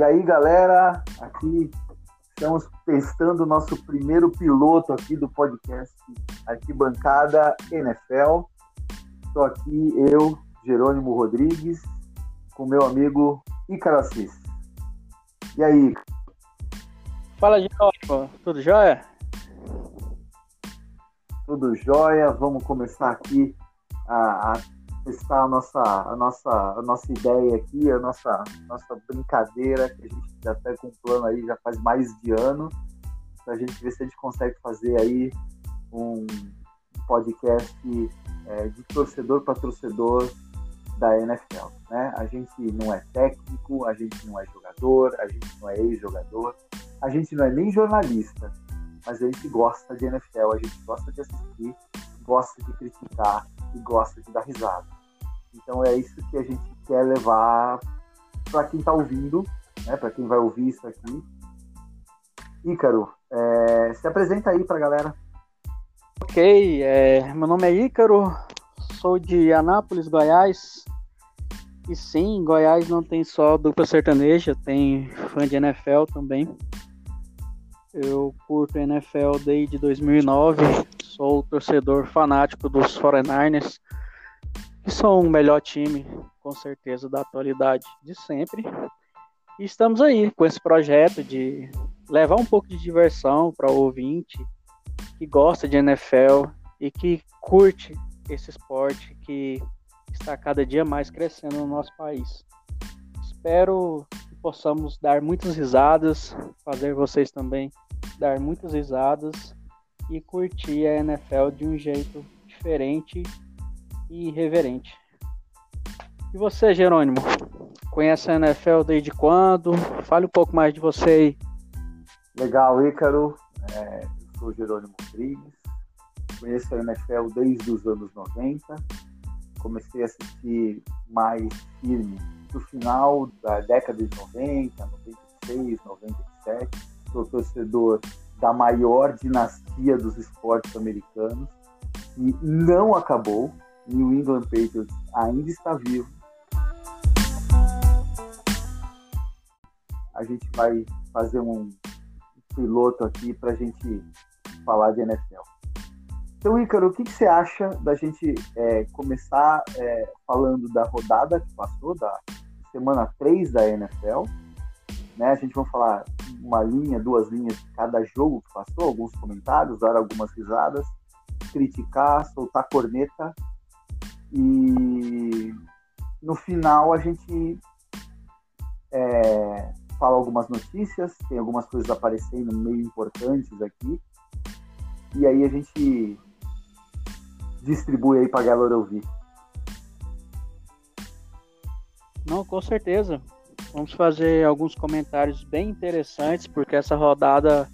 E aí, galera, aqui estamos testando o nosso primeiro piloto aqui do podcast Arquibancada NFL. Estou aqui, eu, Jerônimo Rodrigues, com meu amigo Ícaro Assis. E aí? Fala, Jerônimo. Tudo jóia? Tudo jóia. Vamos começar aqui a, a testar a nossa, a, nossa, a nossa ideia aqui, a nossa, nossa brincadeira, que a gente já está com um plano aí já faz mais de ano, para a gente ver se a gente consegue fazer aí um podcast é, de torcedor para torcedor da NFL. Né? A gente não é técnico, a gente não é jogador, a gente não é ex-jogador, a gente não é nem jornalista, mas a gente gosta de NFL, a gente gosta de assistir, gosta de criticar e gosta de dar risada. Então é isso que a gente quer levar para quem está ouvindo, né, para quem vai ouvir isso aqui. Ícaro, é, se apresenta aí para a galera. Ok, é, meu nome é Ícaro, sou de Anápolis, Goiás. E sim, Goiás não tem só dupla sertaneja, tem fã de NFL também. Eu curto NFL desde 2009, sou torcedor fanático dos 49ers, que são o melhor time, com certeza, da atualidade de sempre. E estamos aí com esse projeto de levar um pouco de diversão para o ouvinte que gosta de NFL e que curte esse esporte que está cada dia mais crescendo no nosso país. Espero que possamos dar muitas risadas, fazer vocês também dar muitas risadas e curtir a NFL de um jeito diferente e irreverente. E você, Jerônimo? Conhece a NFL desde quando? Fale um pouco mais de você aí. Legal, Ícaro. É, eu sou Jerônimo Rodrigues. Conheço a NFL desde os anos 90. Comecei a assistir mais firme no final da década de 90, 96, 97 sou torcedor da maior dinastia dos esportes americanos e não acabou. New England Patriots ainda está vivo. A gente vai fazer um piloto aqui para a gente falar de NFL. Então, Ícaro, o que, que você acha da gente é, começar é, falando da rodada que passou, da semana 3 da NFL? Né? A gente vai falar uma linha, duas linhas de cada jogo que passou, alguns comentários, dar algumas risadas, criticar, soltar corneta e no final a gente é, fala algumas notícias, tem algumas coisas aparecendo meio importantes aqui e aí a gente distribui aí para a galera ouvir. Não, com certeza. Vamos fazer alguns comentários bem interessantes, porque essa rodada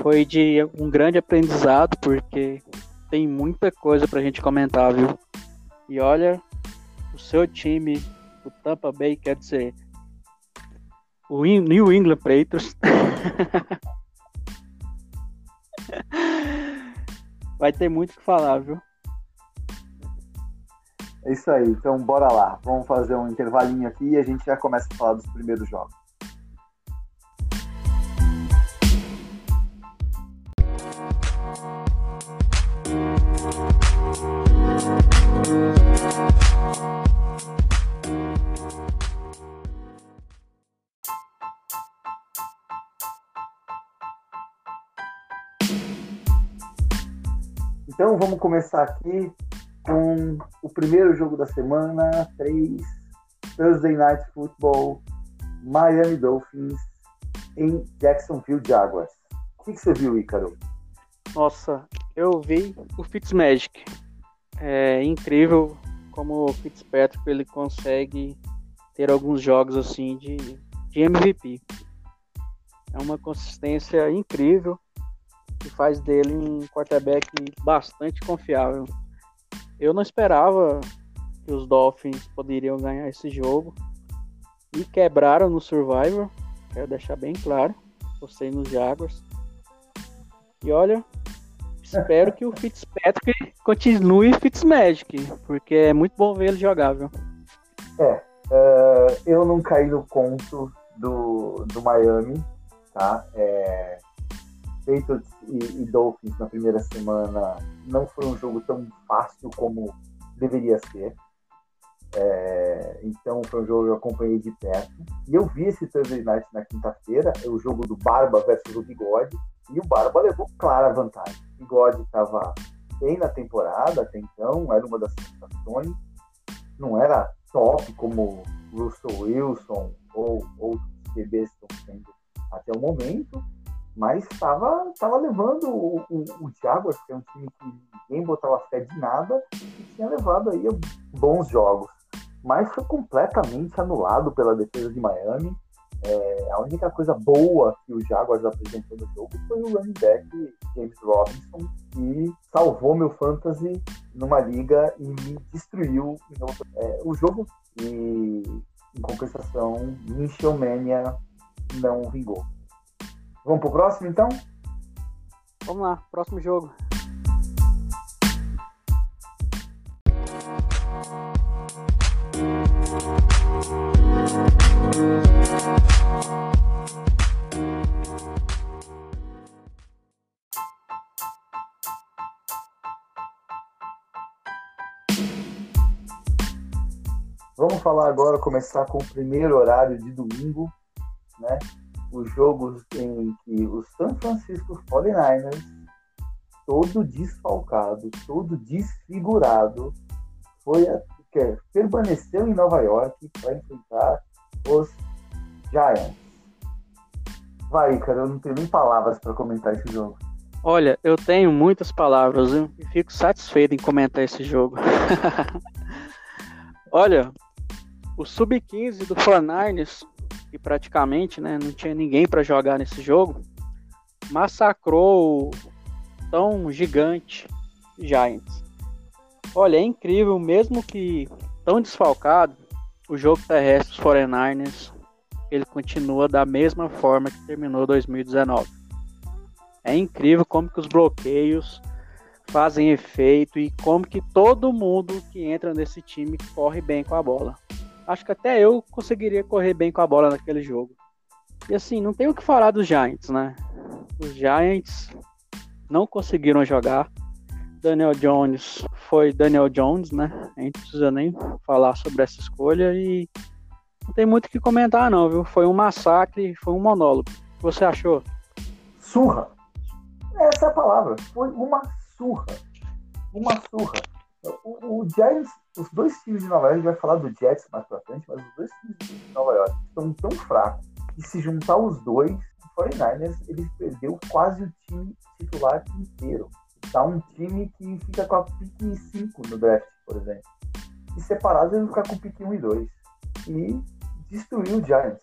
foi de um grande aprendizado, porque tem muita coisa pra gente comentar, viu? E olha, o seu time, o Tampa Bay, quer dizer, o New England Patriots. Vai ter muito o que falar, viu? É isso aí, então bora lá. Vamos fazer um intervalinho aqui e a gente já começa a falar dos primeiros jogos. Então vamos começar aqui com o primeiro jogo da semana, 3, Thursday Night Football, Miami Dolphins em Jacksonville Jaguars. O que, você viu, Ícaro? Nossa, eu vi o Fitzmagic. É incrível como o Fitzpatrick ele consegue ter alguns jogos assim de, de MVP. É uma consistência incrível que faz dele um quarterback bastante confiável. Eu não esperava que os Dolphins poderiam ganhar esse jogo e quebraram no Survivor. Quero deixar bem claro. Gostei nos Jaguars. E olha, espero que o Fitzpatrick continue Fitzmagic, porque é muito bom ver ele jogar, viu? É, uh, eu não caí no conto do, do Miami, tá? É, Patriots e, e, Dolphins na primeira semana não foi um jogo tão fácil como deveria ser. É, então foi um jogo que eu acompanhei de perto. E eu vi esse Thursday Night na quinta-feira, é o jogo do Barba versus o Bigode, e o Barba levou clara vantagem. O Bigode estava bem na temporada até então, era uma das sensações, não era top como Russell Wilson ou outros QBs estão sendo até o momento, mas estava tava levando o, o, o Jaguars, que é um time que ninguém botava fé de nada, e tinha levado aí bons jogos. Mas foi completamente anulado pela defesa de Miami. É, a única coisa boa que o Jaguars apresentou no jogo foi o running back James Robinson, que salvou meu fantasy numa liga e me destruiu é, o jogo. E, em compensação, Michel Mania não vingou. Vamos pro próximo, então? Vamos lá, próximo jogo. Vamos falar agora, começar com o primeiro horário de domingo, né? Os jogos em que o San Francisco 49ers, todo desfalcado, todo desfigurado, foi a, que permaneceu em Nova York para enfrentar os Giants. Vai, cara, eu não tenho nem palavras para comentar esse jogo. Olha, eu tenho muitas palavras e fico satisfeito em comentar esse jogo. Olha, o sub-15 do Fornarnes, que praticamente né, não tinha ninguém para jogar nesse jogo, massacrou o tão gigante Giants. Olha, é incrível, mesmo que tão desfalcado, o jogo terrestre dos 49ers ele continua da mesma forma que terminou 2019. É incrível como que os bloqueios fazem efeito e como que todo mundo que entra nesse time corre bem com a bola acho que até eu conseguiria correr bem com a bola naquele jogo. E assim, não tem o que falar dos Giants, né? Os Giants não conseguiram jogar. Daniel Jones foi Daniel Jones, né? A gente precisa nem falar sobre essa escolha e não tem muito o que comentar não, viu? Foi um massacre, foi um monólogo. O que você achou? Surra. Essa é a palavra. Foi uma surra. Uma surra. O, o Giants os dois times de Nova York, a gente vai falar do Jets mais pra frente, mas os dois times de Nova York estão tão fracos que se juntar os dois, o 49ers, ele perdeu quase o time titular inteiro. Tá um time que fica com a pique 5 no draft, por exemplo. E separados ele ficar com pique 1 e 2. E destruiu o Giants.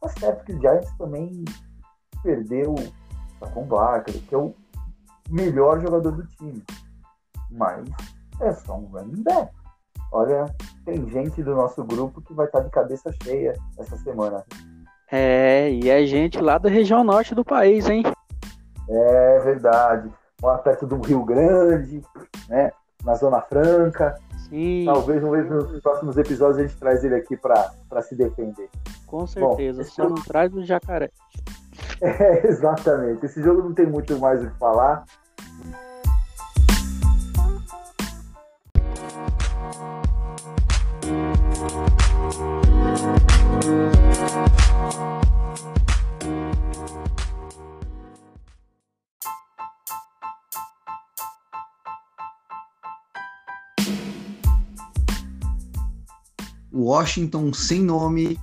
Tá certo que o Giants também perdeu o Barkley, que é o melhor jogador do time. Mas é só um running back. Olha, tem gente do nosso grupo que vai estar de cabeça cheia essa semana. É, e é gente lá da região norte do país, hein? É verdade. Mora perto do Rio Grande, né? Na Zona Franca. Sim. Talvez nos próximos episódios a gente traz ele aqui para se defender. Com certeza, Bom, só não traz o jacaré. É, exatamente. Esse jogo não tem muito mais o que falar. Washington sem nome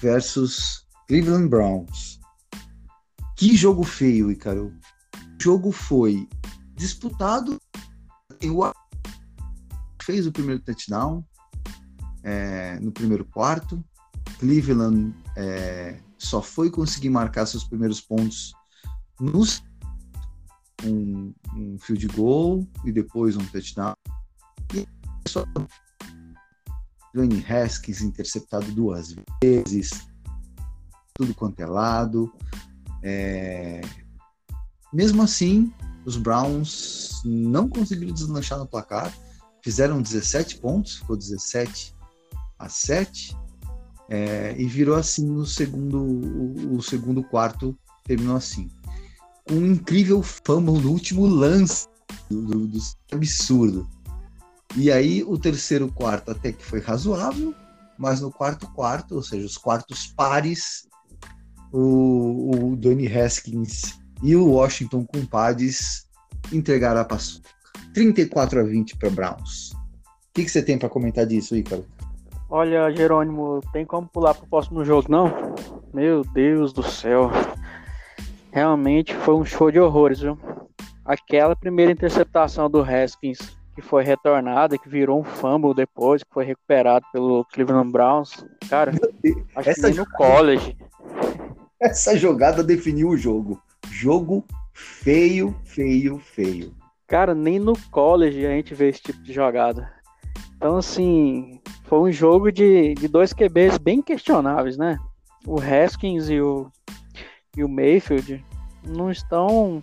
versus Cleveland Browns. Que jogo feio, Icaro. O jogo foi disputado. O fez o primeiro touchdown é, no primeiro quarto. Cleveland é, só foi conseguir marcar seus primeiros pontos nos um, um field goal e depois um touchdown. E só Dwayne Haskins interceptado duas vezes, tudo quanto é lado. É... Mesmo assim, os Browns não conseguiram deslanchar no placar, fizeram 17 pontos, ficou 17 a 7. É, e virou assim no segundo, o, segundo quarto terminou assim. Com um incrível fumble no último lance do, do, do, absurdo. E aí o terceiro quarto até que foi razoável, mas no quarto quarto, ou seja, os quartos pares, o, o Dwayne Haskins e o Washington Compadres entregaram a paçoca. 34 a 20 para Browns. O que, que você tem para comentar disso, Ícaro? Olha, Jerônimo, tem como pular para o próximo jogo, não? Meu Deus do céu. Realmente foi um show de horrores, viu? Aquela primeira interceptação do Haskins, que foi retornada, que virou um fumble depois, que foi recuperado pelo Cleveland Browns. Cara, acho Essa que nem no college. Essa jogada definiu o jogo. Jogo feio, feio, feio. Cara, nem no college a gente vê esse tipo de jogada. Então, assim, foi um jogo de, de dois QBs bem questionáveis, né? O Haskins e o, e o Mayfield não estão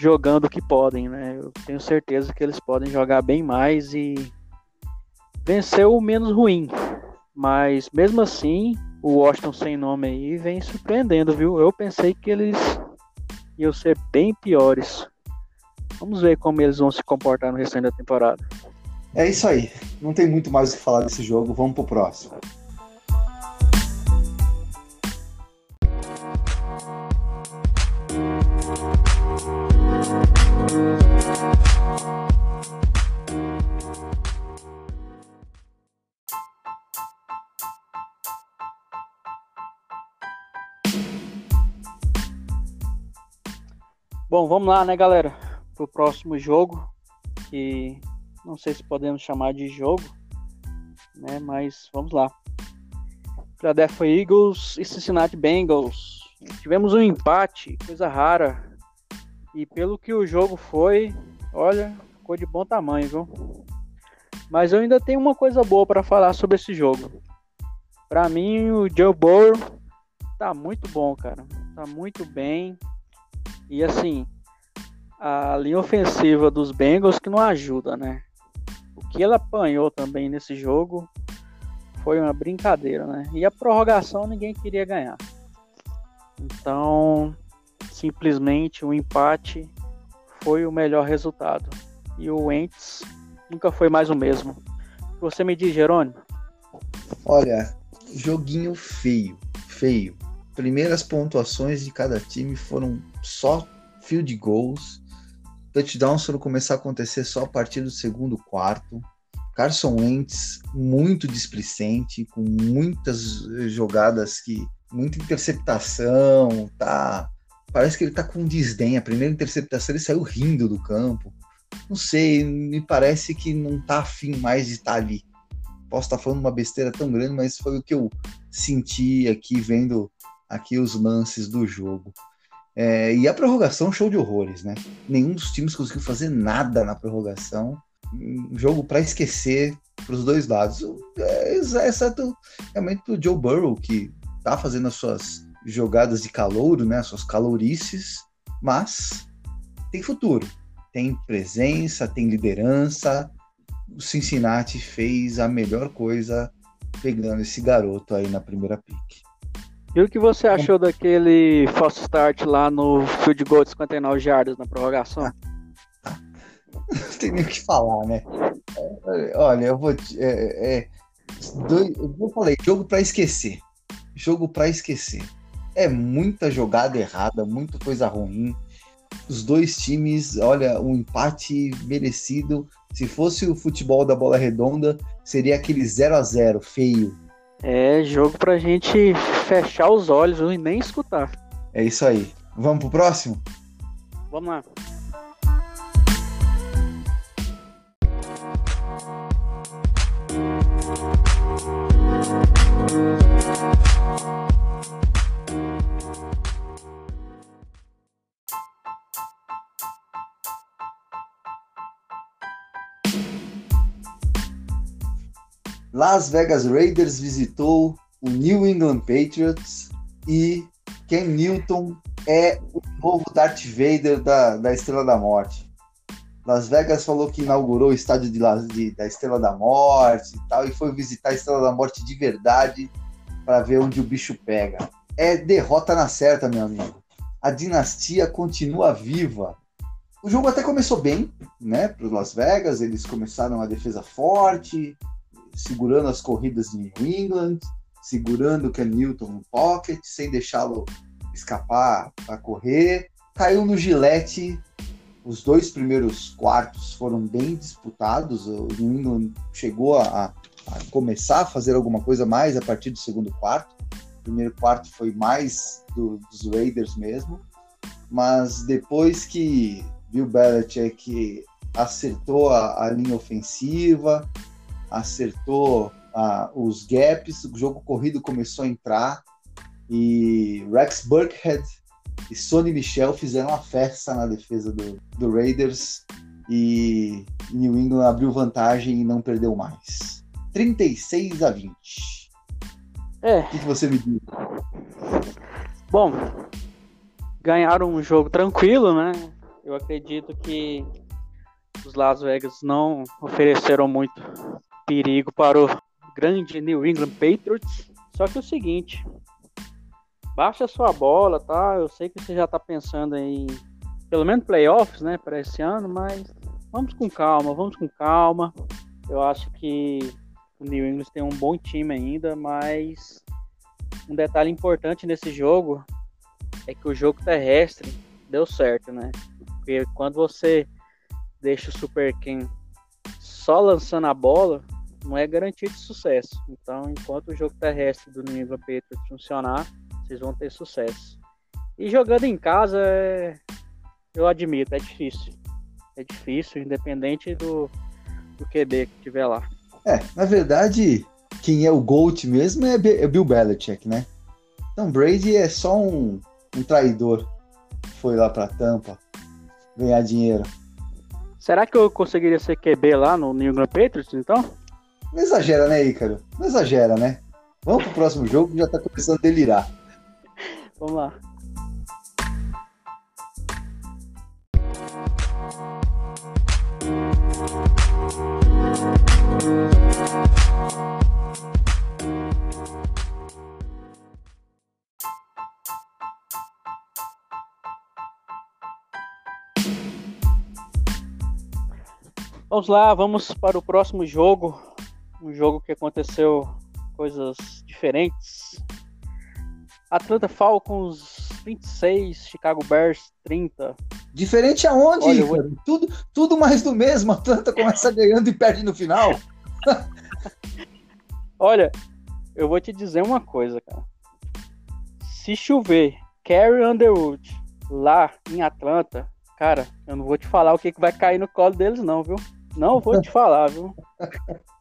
jogando o que podem, né? Eu tenho certeza que eles podem jogar bem mais e vencer o menos ruim. Mas mesmo assim, o Washington sem nome aí vem surpreendendo, viu? Eu pensei que eles iam ser bem piores. Vamos ver como eles vão se comportar no restante da temporada. É isso aí. Não tem muito mais o que falar desse jogo. Vamos pro próximo. Bom, vamos lá, né, galera? Pro próximo jogo, que não sei se podemos chamar de jogo, né? Mas vamos lá. Philadelphia Eagles e Cincinnati Bengals. Tivemos um empate, coisa rara. E pelo que o jogo foi, olha, ficou de bom tamanho, viu? Mas eu ainda tenho uma coisa boa para falar sobre esse jogo. Para mim, o Joe Burrow tá muito bom, cara. Tá muito bem. E assim, a linha ofensiva dos Bengals que não ajuda, né? O que ele apanhou também nesse jogo foi uma brincadeira, né? E a prorrogação ninguém queria ganhar. Então, simplesmente o empate foi o melhor resultado. E o Wentz nunca foi mais o mesmo. Você me diz, Jerônimo? Olha, joguinho feio, feio primeiras pontuações de cada time foram só field goals. Touchdowns foram começar a acontecer só a partir do segundo quarto. Carson Wentz muito displicente, com muitas jogadas que muita interceptação, tá? Parece que ele tá com desdém. A primeira interceptação ele saiu rindo do campo. Não sei, me parece que não tá afim mais de estar tá ali. Posso estar tá falando uma besteira tão grande, mas foi o que eu senti aqui vendo aqui os lances do jogo. É, e a prorrogação, show de horrores, né? Nenhum dos times conseguiu fazer nada na prorrogação. Um jogo para esquecer para os dois lados. É, exceto realmente o Joe Burrow, que tá fazendo as suas jogadas de calouro, né? As suas calorices, mas tem futuro. Tem presença, tem liderança. O Cincinnati fez a melhor coisa pegando esse garoto aí na primeira pick. E o que você achou daquele false start lá no field goal de 59 jardas na prorrogação? Não tem nem o que falar, né? Olha, eu vou. É, é, dois, eu falei, jogo para esquecer. Jogo para esquecer. É muita jogada errada, muita coisa ruim. Os dois times, olha, um empate merecido. Se fosse o futebol da bola redonda, seria aquele 0 a 0 feio é jogo pra gente fechar os olhos e nem escutar. É isso aí. Vamos pro próximo? Vamos lá. Las Vegas Raiders visitou o New England Patriots e Ken Newton é o novo Darth Vader da, da Estrela da Morte. Las Vegas falou que inaugurou o estádio de, de, da Estrela da Morte e tal, e foi visitar a Estrela da Morte de verdade para ver onde o bicho pega. É derrota na certa, meu amigo. A dinastia continua viva. O jogo até começou bem, né, para Las Vegas. Eles começaram a defesa forte, segurando as corridas de New England, segurando o Cam Newton no pocket, sem deixá-lo escapar para correr. Caiu no gilete. Os dois primeiros quartos foram bem disputados. O New England chegou a, a começar a fazer alguma coisa mais a partir do segundo quarto. O primeiro quarto foi mais do, dos Raiders mesmo. Mas depois que Bill Belichick acertou a, a linha ofensiva, acertou uh, os gaps, o jogo corrido começou a entrar e Rex Burkhead e Sonny Michel fizeram uma festa na defesa do, do Raiders e New England abriu vantagem e não perdeu mais. 36 a 20. É. O que, que você me diz? Bom, ganharam um jogo tranquilo, né? Eu acredito que os Las Vegas não ofereceram muito perigo para o grande New England Patriots. Só que é o seguinte, baixa sua bola, tá? Eu sei que você já tá pensando em pelo menos playoffs, né, para esse ano, mas vamos com calma, vamos com calma. Eu acho que o New England tem um bom time ainda, mas um detalhe importante nesse jogo é que o jogo terrestre deu certo, né? Porque quando você deixa o Super King só lançando a bola, não é garantia de sucesso. Então, enquanto o jogo terrestre do New England Patriots funcionar, vocês vão ter sucesso. E jogando em casa, é... eu admito, é difícil. É difícil, independente do, do QB que tiver lá. É, na verdade, quem é o GOAT mesmo é, é Bill Belichick, né? Então, Brady é só um, um traidor. Foi lá pra Tampa ganhar dinheiro. Será que eu conseguiria ser QB lá no New England Patriots, então? Não exagera, né, Ícaro? Não exagera, né? Vamos pro próximo jogo que já tá começando a delirar. Vamos lá. Vamos lá, vamos para o próximo jogo um jogo que aconteceu coisas diferentes. Atlanta Falcons 26, Chicago Bears 30. Diferente aonde? Olha, vou... tudo, tudo mais do mesmo. Atlanta começa ganhando e perde no final. Olha, eu vou te dizer uma coisa, cara. Se chover Carrie Underwood lá em Atlanta, cara, eu não vou te falar o que, que vai cair no colo deles, não, viu? Não vou te falar, viu?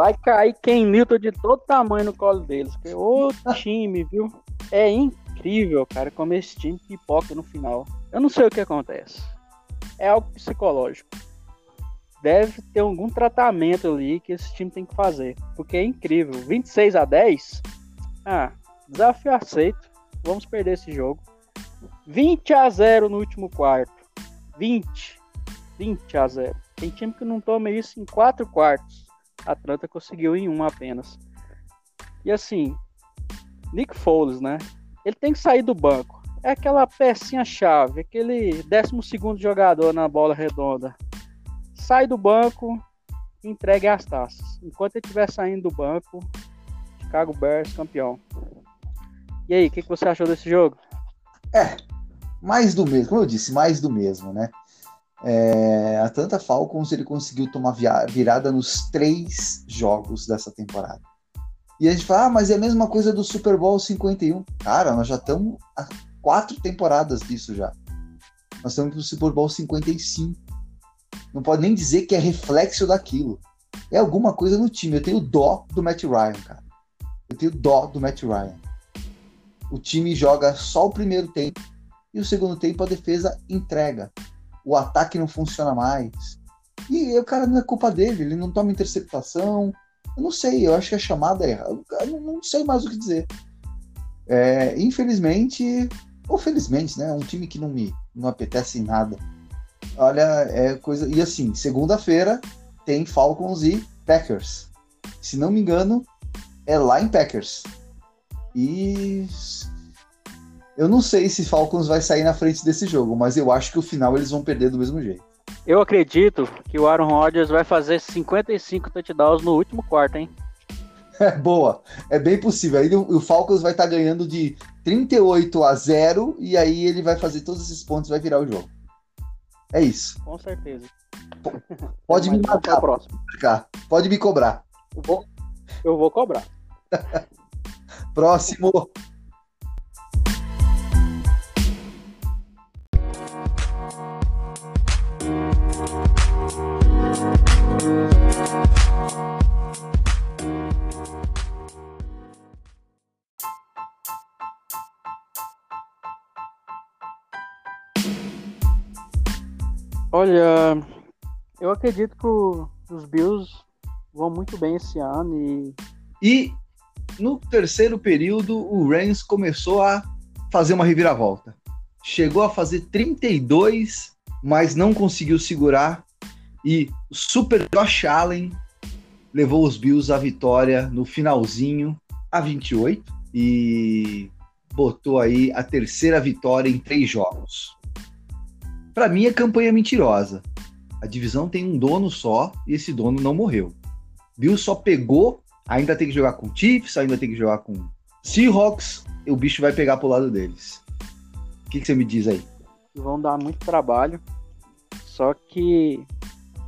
Vai cair Ken Newton de todo tamanho no colo deles. Que o time, viu? É incrível, cara, como esse time pipoca no final. Eu não sei o que acontece. É algo psicológico. Deve ter algum tratamento ali que esse time tem que fazer. Porque é incrível. 26 a 10. Ah, desafio aceito. Vamos perder esse jogo. 20 a 0 no último quarto. 20. 20 a 0. Tem time que não toma isso em 4 quartos. Atlanta conseguiu em um apenas. E assim, Nick Foles, né? Ele tem que sair do banco. É aquela pecinha-chave, aquele 12 jogador na bola redonda. Sai do banco entregue as taças. Enquanto ele estiver saindo do banco, Chicago Bears campeão. E aí, o que, que você achou desse jogo? É, mais do mesmo, como eu disse, mais do mesmo, né? É, Atlanta Falcons ele conseguiu tomar virada nos três jogos dessa temporada. E a gente fala, ah, mas é a mesma coisa do Super Bowl 51. Cara, nós já estamos há quatro temporadas disso já. Nós estamos no Super Bowl 55. Não pode nem dizer que é reflexo daquilo. É alguma coisa no time. Eu tenho dó do Matt Ryan, cara. Eu tenho dó do Matt Ryan. O time joga só o primeiro tempo e o segundo tempo a defesa entrega o ataque não funciona mais. E o cara não é culpa dele, ele não toma interceptação. Eu não sei, eu acho que a chamada é errada. Eu não sei mais o que dizer. É, infelizmente, ou felizmente, né? Um time que não me não apetece em nada. Olha, é coisa. E assim, segunda-feira tem Falcons e Packers. Se não me engano, é lá em Packers. E eu não sei se Falcons vai sair na frente desse jogo, mas eu acho que o final eles vão perder do mesmo jeito. Eu acredito que o Aaron Rodgers vai fazer 55 touchdowns no último quarto, hein? É boa, é bem possível. Aí o, Falcons vai estar tá ganhando de 38 a 0 e aí ele vai fazer todos esses pontos e vai virar o jogo. É isso. Com certeza. Pode me marcar. Próximo. Pode me cobrar. Eu vou, eu vou cobrar. próximo. Olha, eu acredito que os Bills vão muito bem esse ano e. E no terceiro período, o Rams começou a fazer uma reviravolta. Chegou a fazer 32, mas não conseguiu segurar. E o Super Josh Allen levou os Bills à vitória no finalzinho, a 28, e botou aí a terceira vitória em três jogos. Para mim, é campanha mentirosa. A divisão tem um dono só e esse dono não morreu. Bill só pegou, ainda tem que jogar com Chiefs, ainda tem que jogar com Seahawks, e o bicho vai pegar pro lado deles. O que, que você me diz aí? Vão dar muito trabalho, só que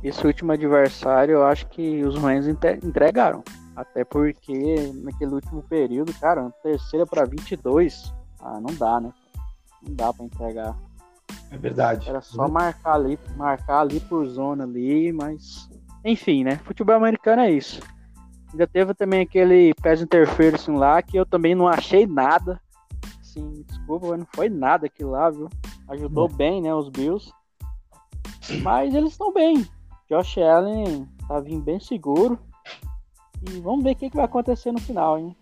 esse último adversário eu acho que os Rams entregaram. Até porque naquele último período, cara, terceira para 22, ah, não dá, né? Não dá para entregar. É verdade. Era só marcar ali, marcar ali por zona ali, mas enfim, né? Futebol americano é isso. Ainda teve também aquele pass interference lá que eu também não achei nada. Assim, desculpa, mas não foi nada aquilo lá, viu? Ajudou é. bem, né, os Bills. Mas eles estão bem. Josh Allen tá vindo bem seguro. E vamos ver o que, que vai acontecer no final, hein?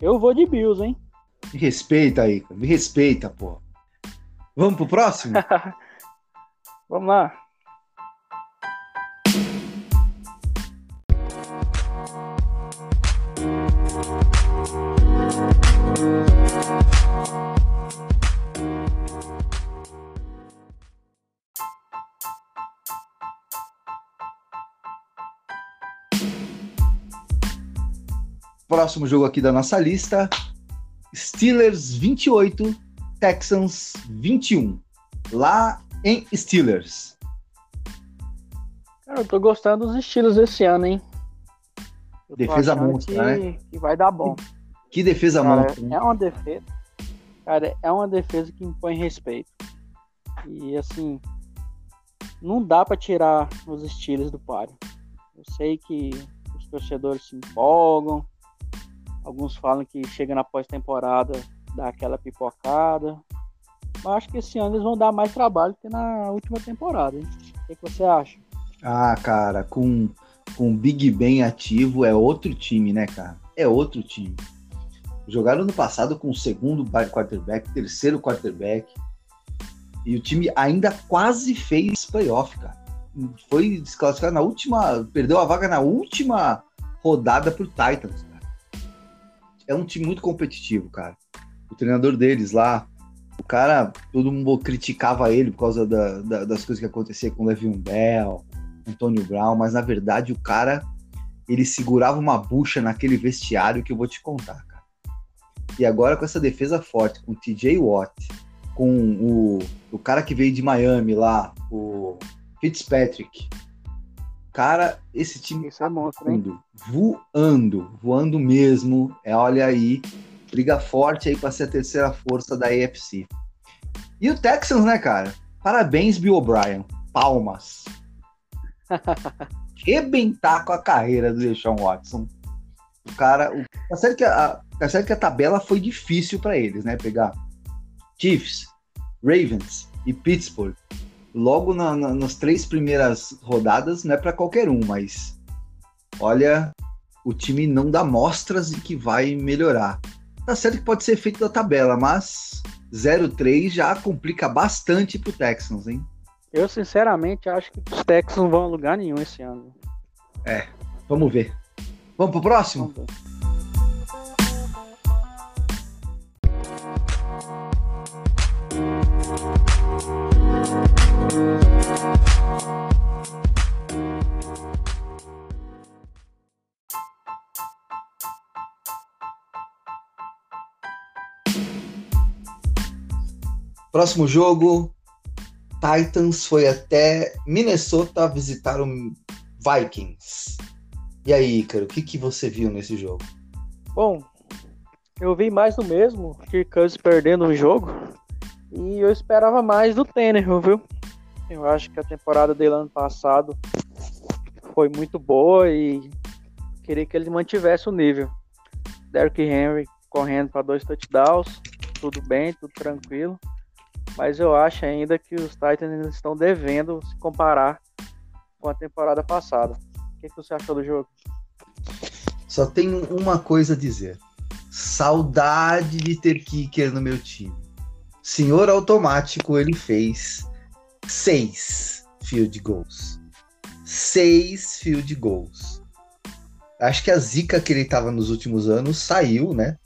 Eu vou de Bills, hein? Me respeita aí, me respeita, pô. Vamos pro próximo? Vamos lá. Próximo jogo aqui da nossa lista: Steelers 28, Texans 21, lá em Steelers. Cara, eu tô gostando dos estilos desse ano, hein? defesa monstra, né? Que vai dar bom. Que defesa monstra. É uma defesa. Cara, é uma defesa que impõe respeito. E assim, não dá para tirar os estilos do páreo. Eu sei que os torcedores se empolgam. Alguns falam que chega na pós-temporada dar aquela pipocada. Mas acho que esse ano eles vão dar mais trabalho que na última temporada. Hein? O que, que você acha? Ah, cara, com, com Big Ben ativo é outro time, né, cara? É outro time. Jogaram no passado com o segundo quarterback, terceiro quarterback. E o time ainda quase fez playoff, cara. Foi desclassificado na última. Perdeu a vaga na última rodada pro Titans, cara. É um time muito competitivo, cara o treinador deles lá, o cara, todo mundo criticava ele por causa da, da, das coisas que aconteciam com o Le'Veon Bell, Antônio Brown, mas na verdade o cara, ele segurava uma bucha naquele vestiário que eu vou te contar, cara. E agora com essa defesa forte, com o TJ Watt, com o, o cara que veio de Miami lá, o Fitzpatrick, cara, esse time Isso é monstro, voando, voando, voando mesmo. É, olha aí, briga forte aí para ser a terceira força da AFC. E o Texans, né, cara? Parabéns, Bill O'Brien. Palmas. Rebentar com a carreira do Deshaun Watson. O cara. O, tá, certo que a, tá certo que a tabela foi difícil para eles, né? Pegar Chiefs, Ravens e Pittsburgh. Logo na, na, nas três primeiras rodadas, não é para qualquer um, mas olha, o time não dá mostras de que vai melhorar. Tá certo que pode ser feito da tabela, mas 0-3 já complica bastante pro Texans, hein? Eu sinceramente acho que os Texans não vão a lugar nenhum esse ano. É, vamos ver. Vamos pro próximo? Vamos Próximo jogo, Titans foi até Minnesota visitar o Vikings. E aí, Ícaro, o que, que você viu nesse jogo? Bom, eu vi mais do mesmo, Kirk Cousins perdendo o jogo, e eu esperava mais do Tannehill, viu? Eu acho que a temporada dele ano passado foi muito boa e queria que ele mantivesse o nível. Derrick Henry correndo para dois touchdowns, tudo bem, tudo tranquilo. Mas eu acho ainda que os Titans estão devendo se comparar com a temporada passada. O que, que você achou do jogo? Só tenho uma coisa a dizer. Saudade de ter kicker no meu time. Senhor automático, ele fez seis field goals. Seis field goals. Acho que a zica que ele estava nos últimos anos saiu, né?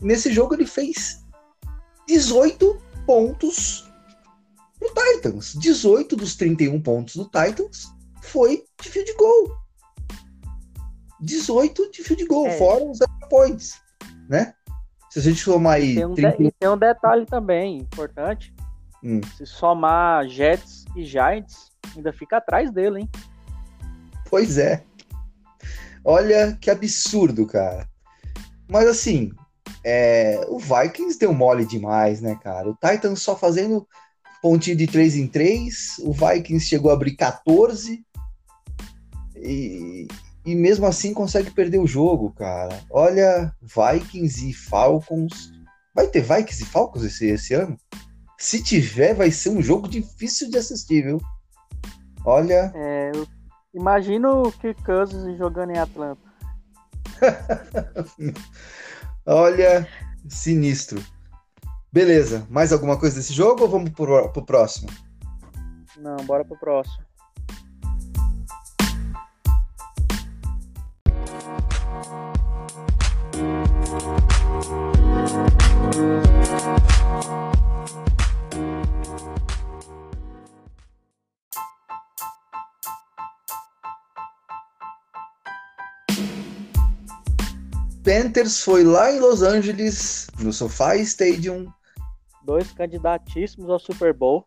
Nesse jogo ele fez 18 pontos no Titans. 18 dos 31 pontos do Titans foi de field goal. 18 de field goal, é. fora os points, né? Se a gente somar aí. Tem um, 30... de... tem um detalhe também importante. Hum. Se somar Jets e Giants, ainda fica atrás dele, hein? Pois é. Olha que absurdo, cara. Mas assim, é... o Vikings deu mole demais, né, cara? O Titans só fazendo pontinho de 3 em 3, o Vikings chegou a abrir 14 e, e mesmo assim consegue perder o jogo, cara. Olha, Vikings e Falcons. Vai ter Vikings e Falcons esse, esse ano? Se tiver, vai ser um jogo difícil de assistir, viu? Olha. É, imagino o Kirk Cousins jogando em Atlanta. Olha, sinistro. Beleza, mais alguma coisa desse jogo ou vamos pro, pro próximo? Não, bora pro próximo. Panthers foi lá em Los Angeles, no SoFi Stadium. Dois candidatíssimos ao Super Bowl,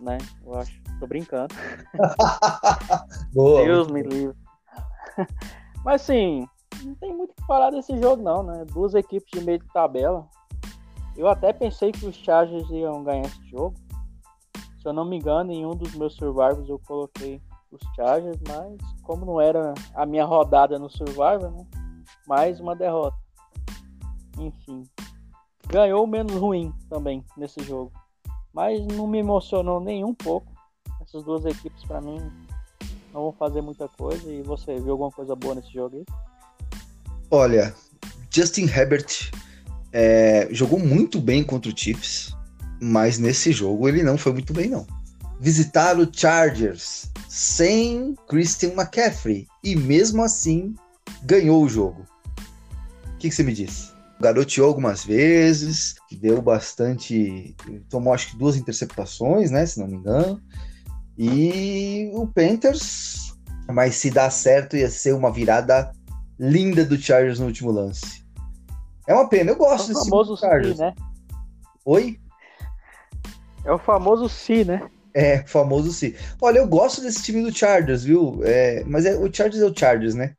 né? Eu acho. Tô brincando. Boa. Deus me livre. Mas sim, não tem muito o que falar desse jogo, não, né? Duas equipes de meio de tabela. Eu até pensei que os Chargers iam ganhar esse jogo. Se eu não me engano, em um dos meus survivors eu coloquei os Chargers, mas como não era a minha rodada no Survivor, né? Mais uma derrota. Enfim, ganhou menos ruim também nesse jogo, mas não me emocionou nem um pouco. Essas duas equipes para mim não vão fazer muita coisa. E você viu alguma coisa boa nesse jogo aí? Olha, Justin Herbert é, jogou muito bem contra o Chiefs, mas nesse jogo ele não foi muito bem não. Visitar o Chargers sem Christian McCaffrey e mesmo assim ganhou o jogo. O que, que você me diz? Garoteou algumas vezes, deu bastante. Tomou acho que duas interceptações, né? Se não me engano. E o Panthers, mas se dá certo, ia ser uma virada linda do Chargers no último lance. É uma pena, eu gosto é o famoso Chargers. Si, né? Oi? É o famoso si, né? É, famoso si. Olha, eu gosto desse time do Chargers, viu? É, mas é, o Chargers é o Chargers, né?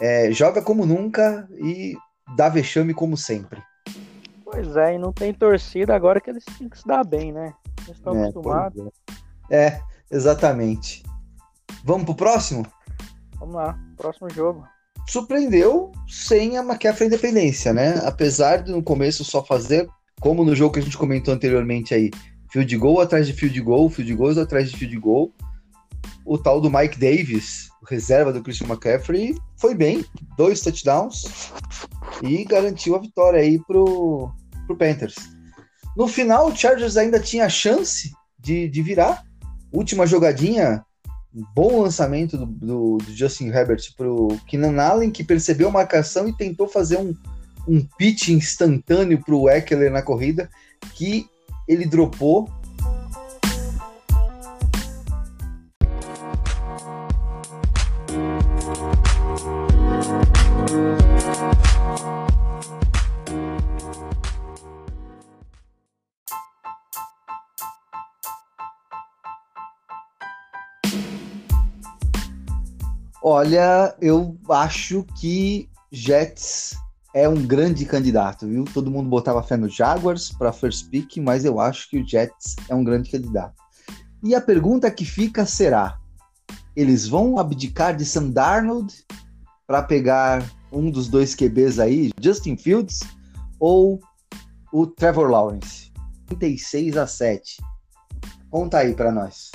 É, joga como nunca e dá vexame como sempre. Pois é, e não tem torcida agora que eles têm que se dar bem, né? Eles estão é, acostumados. É. é, exatamente. Vamos pro próximo? Vamos lá, próximo jogo. Surpreendeu sem a McCaffrey Independência, né? Apesar de no começo só fazer, como no jogo que a gente comentou anteriormente aí, field goal atrás de field goal, field goals atrás de field goal. O tal do Mike Davis, reserva do Christian McCaffrey, foi bem, dois touchdowns e garantiu a vitória aí pro, pro Panthers. No final, o Chargers ainda tinha chance de, de virar. Última jogadinha, bom lançamento do, do, do Justin Herbert pro Keenan Allen, que percebeu a marcação e tentou fazer um, um pitch instantâneo pro Eckler na corrida, que ele dropou Olha, eu acho que Jets é um grande candidato, viu? Todo mundo botava fé no Jaguars para first pick, mas eu acho que o Jets é um grande candidato. E a pergunta que fica será: eles vão abdicar de Sam Darnold para pegar um dos dois QBs aí, Justin Fields ou o Trevor Lawrence? 36 a 7. Conta aí para nós.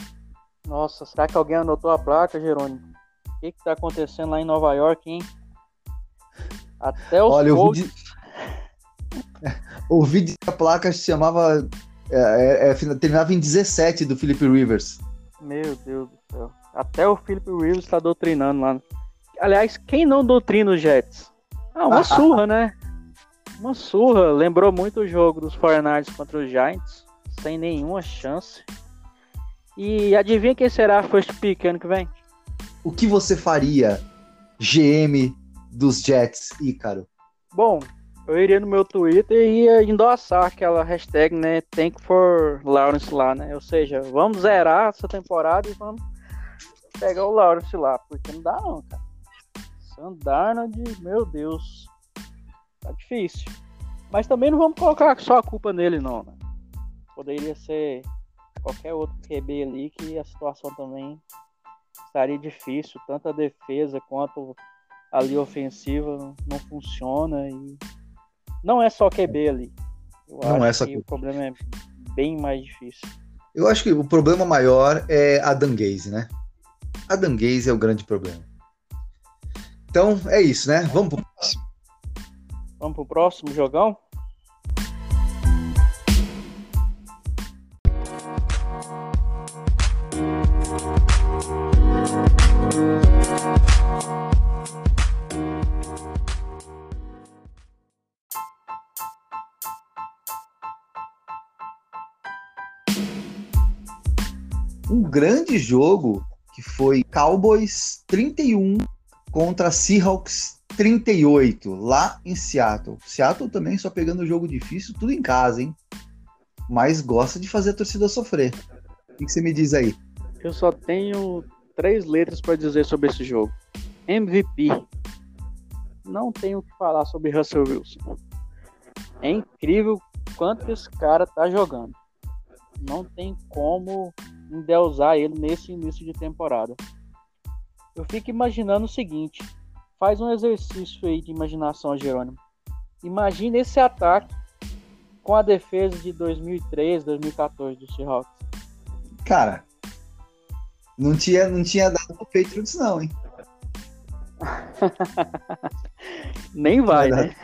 Nossa, será que alguém anotou a placa, Jerônimo? O que, que tá acontecendo lá em Nova York, hein? Até os Olha, eu vi, de... o vídeo da placa se chamava. É, é, é terminava em 17 do Philip Rivers. Meu Deus do céu. Até o Philip Rivers está doutrinando lá. Aliás, quem não doutrina os Jets? Ah, uma surra, né? Uma surra. Lembrou muito o jogo dos 49 contra os Giants. Sem nenhuma chance. E adivinha quem será a first pick ano que vem? O que você faria, GM dos Jets, Ícaro? Bom, eu iria no meu Twitter e ia endossar aquela hashtag, né? Thank for Lawrence lá, né? Ou seja, vamos zerar essa temporada e vamos pegar o Lawrence lá, porque não dá não, cara. Sandarnold, meu Deus. Tá difícil. Mas também não vamos colocar só a culpa nele, não, né? Poderia ser qualquer outro QB ali que a situação também estaria difícil. Tanto a defesa quanto ali ofensiva não funciona e não é só QB ali. Eu não é só que o problema é bem mais difícil. Eu acho que o problema maior é a Danguese, né? A Danguese é o grande problema. Então é isso, né? Vamos pro próximo. Vamos pro próximo jogão? Grande jogo que foi Cowboys 31 contra Seahawks 38, lá em Seattle. Seattle também só pegando jogo difícil, tudo em casa, hein? Mas gosta de fazer a torcida sofrer. O que você me diz aí? Eu só tenho três letras para dizer sobre esse jogo. MVP. Não tenho o que falar sobre Russell Wilson. É incrível quanto esse cara tá jogando. Não tem como endeusar ele nesse início de temporada. Eu fico imaginando o seguinte: faz um exercício aí de imaginação, Jerônimo. Imagina esse ataque com a defesa de 2003, 2014 do Seahawks. Cara, não tinha, não tinha dado pro Patriots, não, hein? nem vai, Não, né?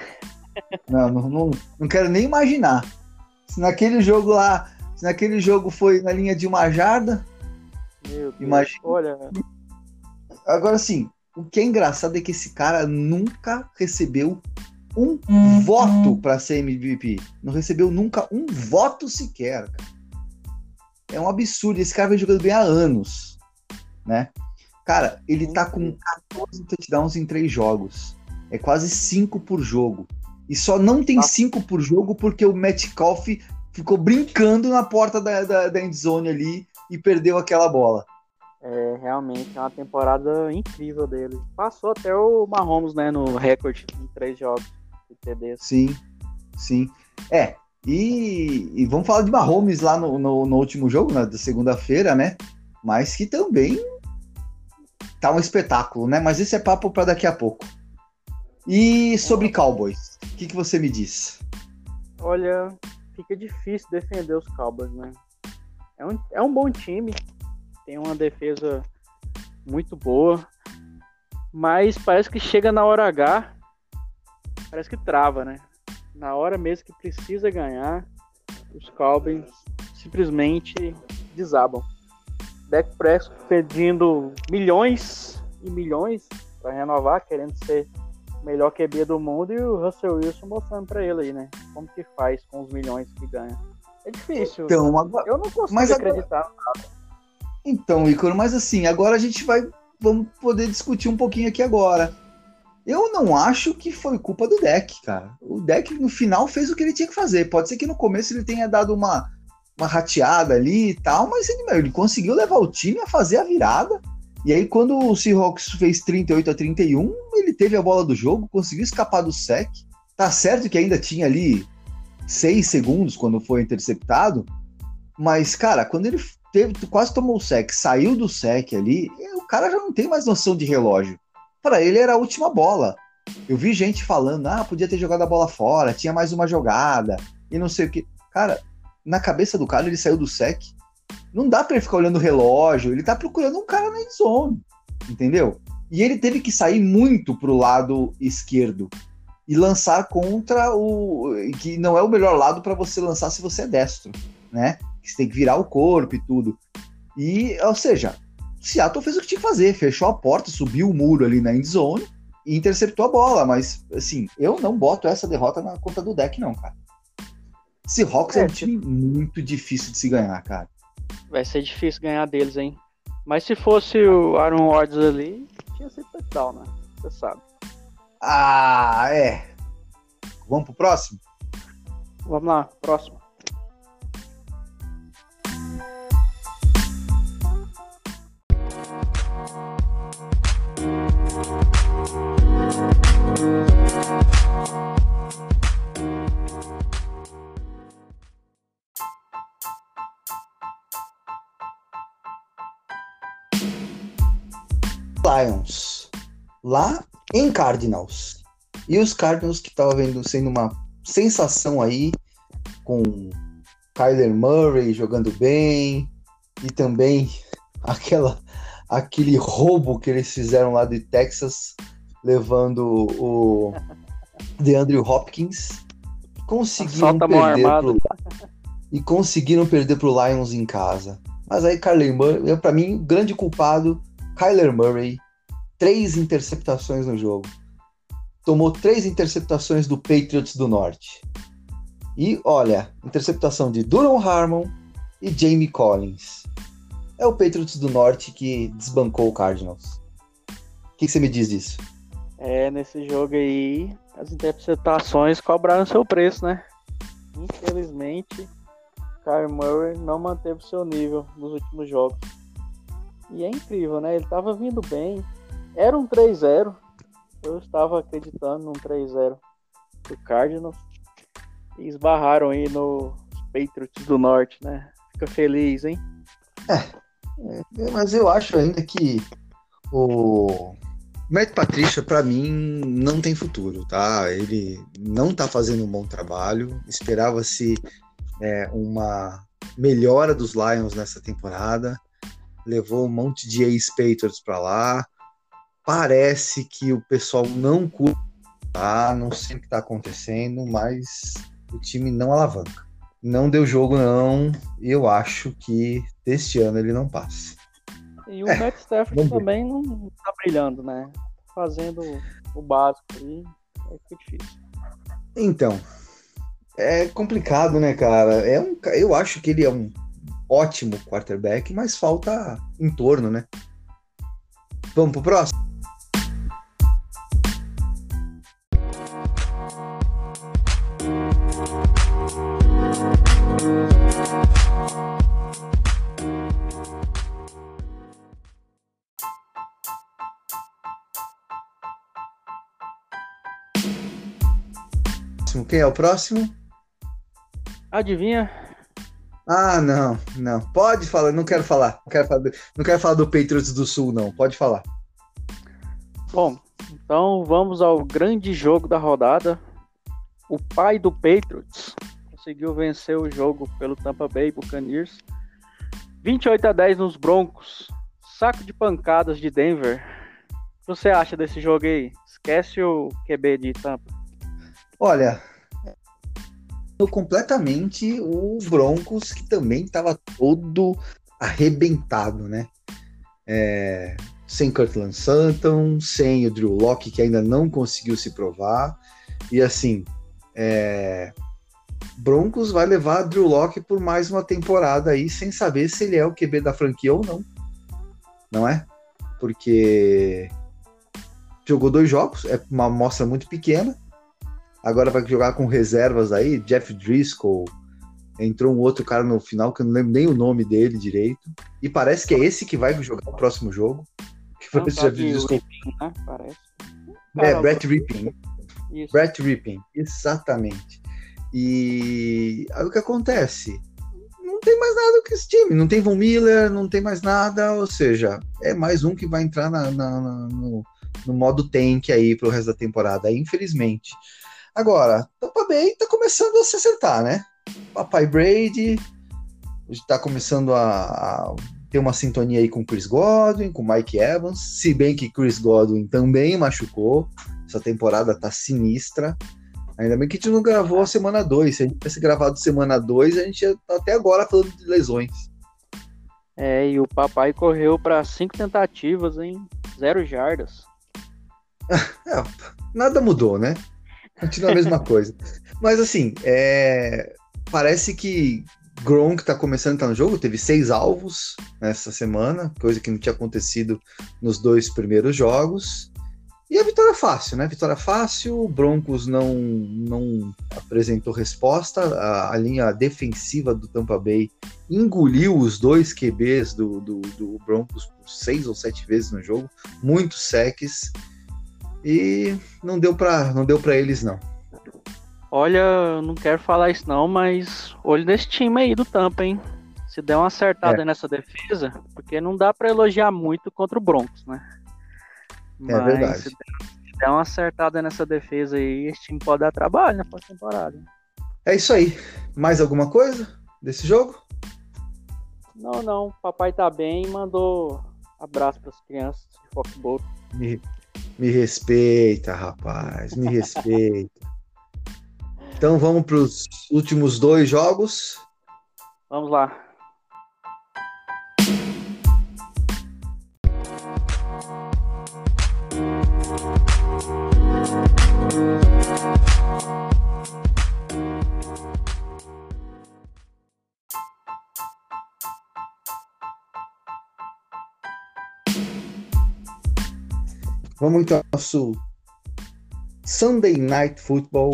Não, não, não, não quero nem imaginar. Se naquele jogo lá, naquele jogo foi na linha de uma jarda, Meu Deus. Imagina. Olha, Agora sim, o que é engraçado é que esse cara nunca recebeu um voto para ser MVP. Não recebeu nunca um voto sequer, cara. É um absurdo. Esse cara vem jogando bem há anos, né? Cara, ele tá com 14 touchdowns em três jogos. É quase 5 por jogo. E só não tem Nossa. 5 por jogo porque o Metcalf ficou brincando na porta da, da, da endzone ali e perdeu aquela bola. é realmente é uma temporada incrível dele. Passou até o Mahomes, né, no recorde em três jogos de TDs. Sim, sim. É, e, e vamos falar de Mahomes lá no, no, no último jogo, da segunda-feira, né? Mas que também tá um espetáculo, né? Mas esse é papo para daqui a pouco. E sobre Cowboys, o que, que você me diz? Olha, fica difícil defender os Cowboys, né? É um, é um bom time, tem uma defesa muito boa, mas parece que chega na hora H, parece que trava, né? Na hora mesmo que precisa ganhar, os Cowboys simplesmente desabam. Dak Prescott pedindo milhões e milhões para renovar, querendo ser melhor QB do mundo e o Russell Wilson mostrando para ele aí, né? Como que faz com os milhões que ganha. É difícil. Então, agora, Eu não consigo Mas agora- acreditar. então Ícaro, mas assim, agora a gente vai. Vamos poder discutir um pouquinho aqui agora. Eu não acho que foi culpa do deck, cara. O deck no final fez o que ele tinha que fazer. Pode ser que no começo ele tenha dado uma, uma rateada ali e tal, mas ele, ele conseguiu levar o time a fazer a virada E aí, quando o Seahawks fez 38 a 31, ele teve a bola do jogo, conseguiu escapar do sec. Tá certo que ainda tinha ali seis segundos quando foi interceptado, mas, cara, quando ele teve, quase tomou o sec, saiu do sec ali, o cara já não tem mais noção de relógio. Para ele era a última bola. Eu vi gente falando, ah, podia ter jogado a bola fora, tinha mais uma jogada, e não sei o que. Cara, na cabeça do cara, ele saiu do sec. Não dá para ele ficar olhando o relógio, ele tá procurando um cara na zone, entendeu? E ele teve que sair muito pro lado esquerdo e lançar contra o que não é o melhor lado para você lançar se você é destro, né? Que você tem que virar o corpo e tudo. E, ou seja, Seattle fez o que tinha que fazer, fechou a porta, subiu o muro ali na end zone e interceptou a bola, mas assim, eu não boto essa derrota na conta do deck não, cara. Seahawks é, é um time muito difícil de se ganhar, cara. Vai ser difícil ganhar deles, hein? Mas se fosse o Aaron Rodgers ali, tinha sido touchdown, né? Você sabe. Ah, é. Vamos pro próximo? Vamos lá, próximo. Lions, lá em Cardinals. E os Cardinals que estavam vendo sendo uma sensação aí, com Kyler Murray jogando bem, e também aquela aquele roubo que eles fizeram lá de Texas, levando o DeAndre Hopkins, conseguiram perder pro, e conseguiram perder pro Lions em casa. Mas aí Kyler Murray, para mim, o grande culpado, Kyler Murray, três interceptações no jogo. Tomou três interceptações do Patriots do Norte. E olha, interceptação de Duron Harmon e Jamie Collins. É o Patriots do Norte que desbancou o Cardinals. O que, que você me diz disso? É, nesse jogo aí, as interceptações cobraram seu preço, né? Infelizmente, Kyle Murray não manteve seu nível nos últimos jogos. E é incrível, né? Ele tava vindo bem, era um 3-0. Eu estava acreditando num 3-0 do Cardinals. E esbarraram aí no Patriots do Norte, né? Fica feliz, hein? É, é mas eu acho ainda que o Matt Patrícia, para mim, não tem futuro, tá? Ele não tá fazendo um bom trabalho. Esperava-se é, uma melhora dos Lions nessa temporada. Levou um monte de ex-Patriots para lá parece que o pessoal não curte, tá? Não sei o que está acontecendo, mas o time não alavanca. Não deu jogo, não. Eu acho que deste ano ele não passa. E o é, Matt Stafford também não tá brilhando, né? Fazendo o básico aí, é que difícil. Então, é complicado, né, cara? É um, eu acho que ele é um ótimo quarterback, mas falta em torno, né? Vamos pro próximo? Quem é o próximo? Adivinha? Ah, não, não. Pode falar, não quero falar. Não quero falar do, não quero falar do Patriots do Sul, não. Pode falar. Bom, então vamos ao grande jogo da rodada. O pai do Patriots conseguiu vencer o jogo pelo Tampa Bay Buccaneers. 28 a 10 nos Broncos. Saco de pancadas de Denver. O que você acha desse jogo aí? Esquece o QB de Tampa. Olha, completamente o Broncos, que também estava todo arrebentado, né? É, sem Cortland Sutton, sem o Drew Locke, que ainda não conseguiu se provar. E assim, é, Broncos vai levar Drew Locke por mais uma temporada aí, sem saber se ele é o QB da franquia ou não. Não é? Porque jogou dois jogos, é uma amostra muito pequena, Agora vai jogar com reservas aí, Jeff Driscoll. Entrou um outro cara no final que eu não lembro nem o nome dele direito. E parece que é esse que vai jogar o próximo jogo. Que você já viu Ripping, né? Parece. é, Brett Ripping. Isso. Brett Ripping, exatamente. E aí o que acontece? Não tem mais nada com esse time. Não tem Von Miller, não tem mais nada. Ou seja, é mais um que vai entrar na, na, na, no, no modo tank aí pro resto da temporada, infelizmente. Agora, Tampa Bay tá começando a se acertar, né? Papai Brady está começando a, a, ter uma sintonia aí com Chris Godwin, com Mike Evans, se bem que Chris Godwin também machucou. Essa temporada tá sinistra. Ainda bem que a gente não gravou a semana 2. Se a gente tivesse gravado semana 2, a gente ia tá até agora falando de lesões. É, e o papai correu para cinco tentativas em zero jardas. É, nada mudou, né? Continua a mesma coisa. Mas assim, é... parece que Gronk tá começando a estar no jogo, teve seis alvos nessa semana, coisa que não tinha acontecido nos dois primeiros jogos. E a vitória fácil, né? Vitória fácil, o Broncos não, não apresentou resposta, a, a, linha defensiva do Tampa Bay engoliu os dois QBs do, do, do Broncos por seis ou sete vezes no jogo, muitos secs, e não deu para não deu para eles não. Olha, não quero falar isso não, mas olho nesse time aí do Tampa, hein? Se der uma acertada é. nessa defesa, porque não dá para elogiar muito contra o Broncos, né? É verdade. Se der uma acertada nessa defesa aí, esse time pode dar trabalho na próxima temporada. É isso aí. Mais alguma coisa desse jogo? Não, não. Papai tá bem e mandou abraço para as crianças de Foxborough. Me, respeita, rapaz. Me respeita. Então vamos para os últimos dois jogos. Vamos lá. Vamos então ao nosso Sunday Night Football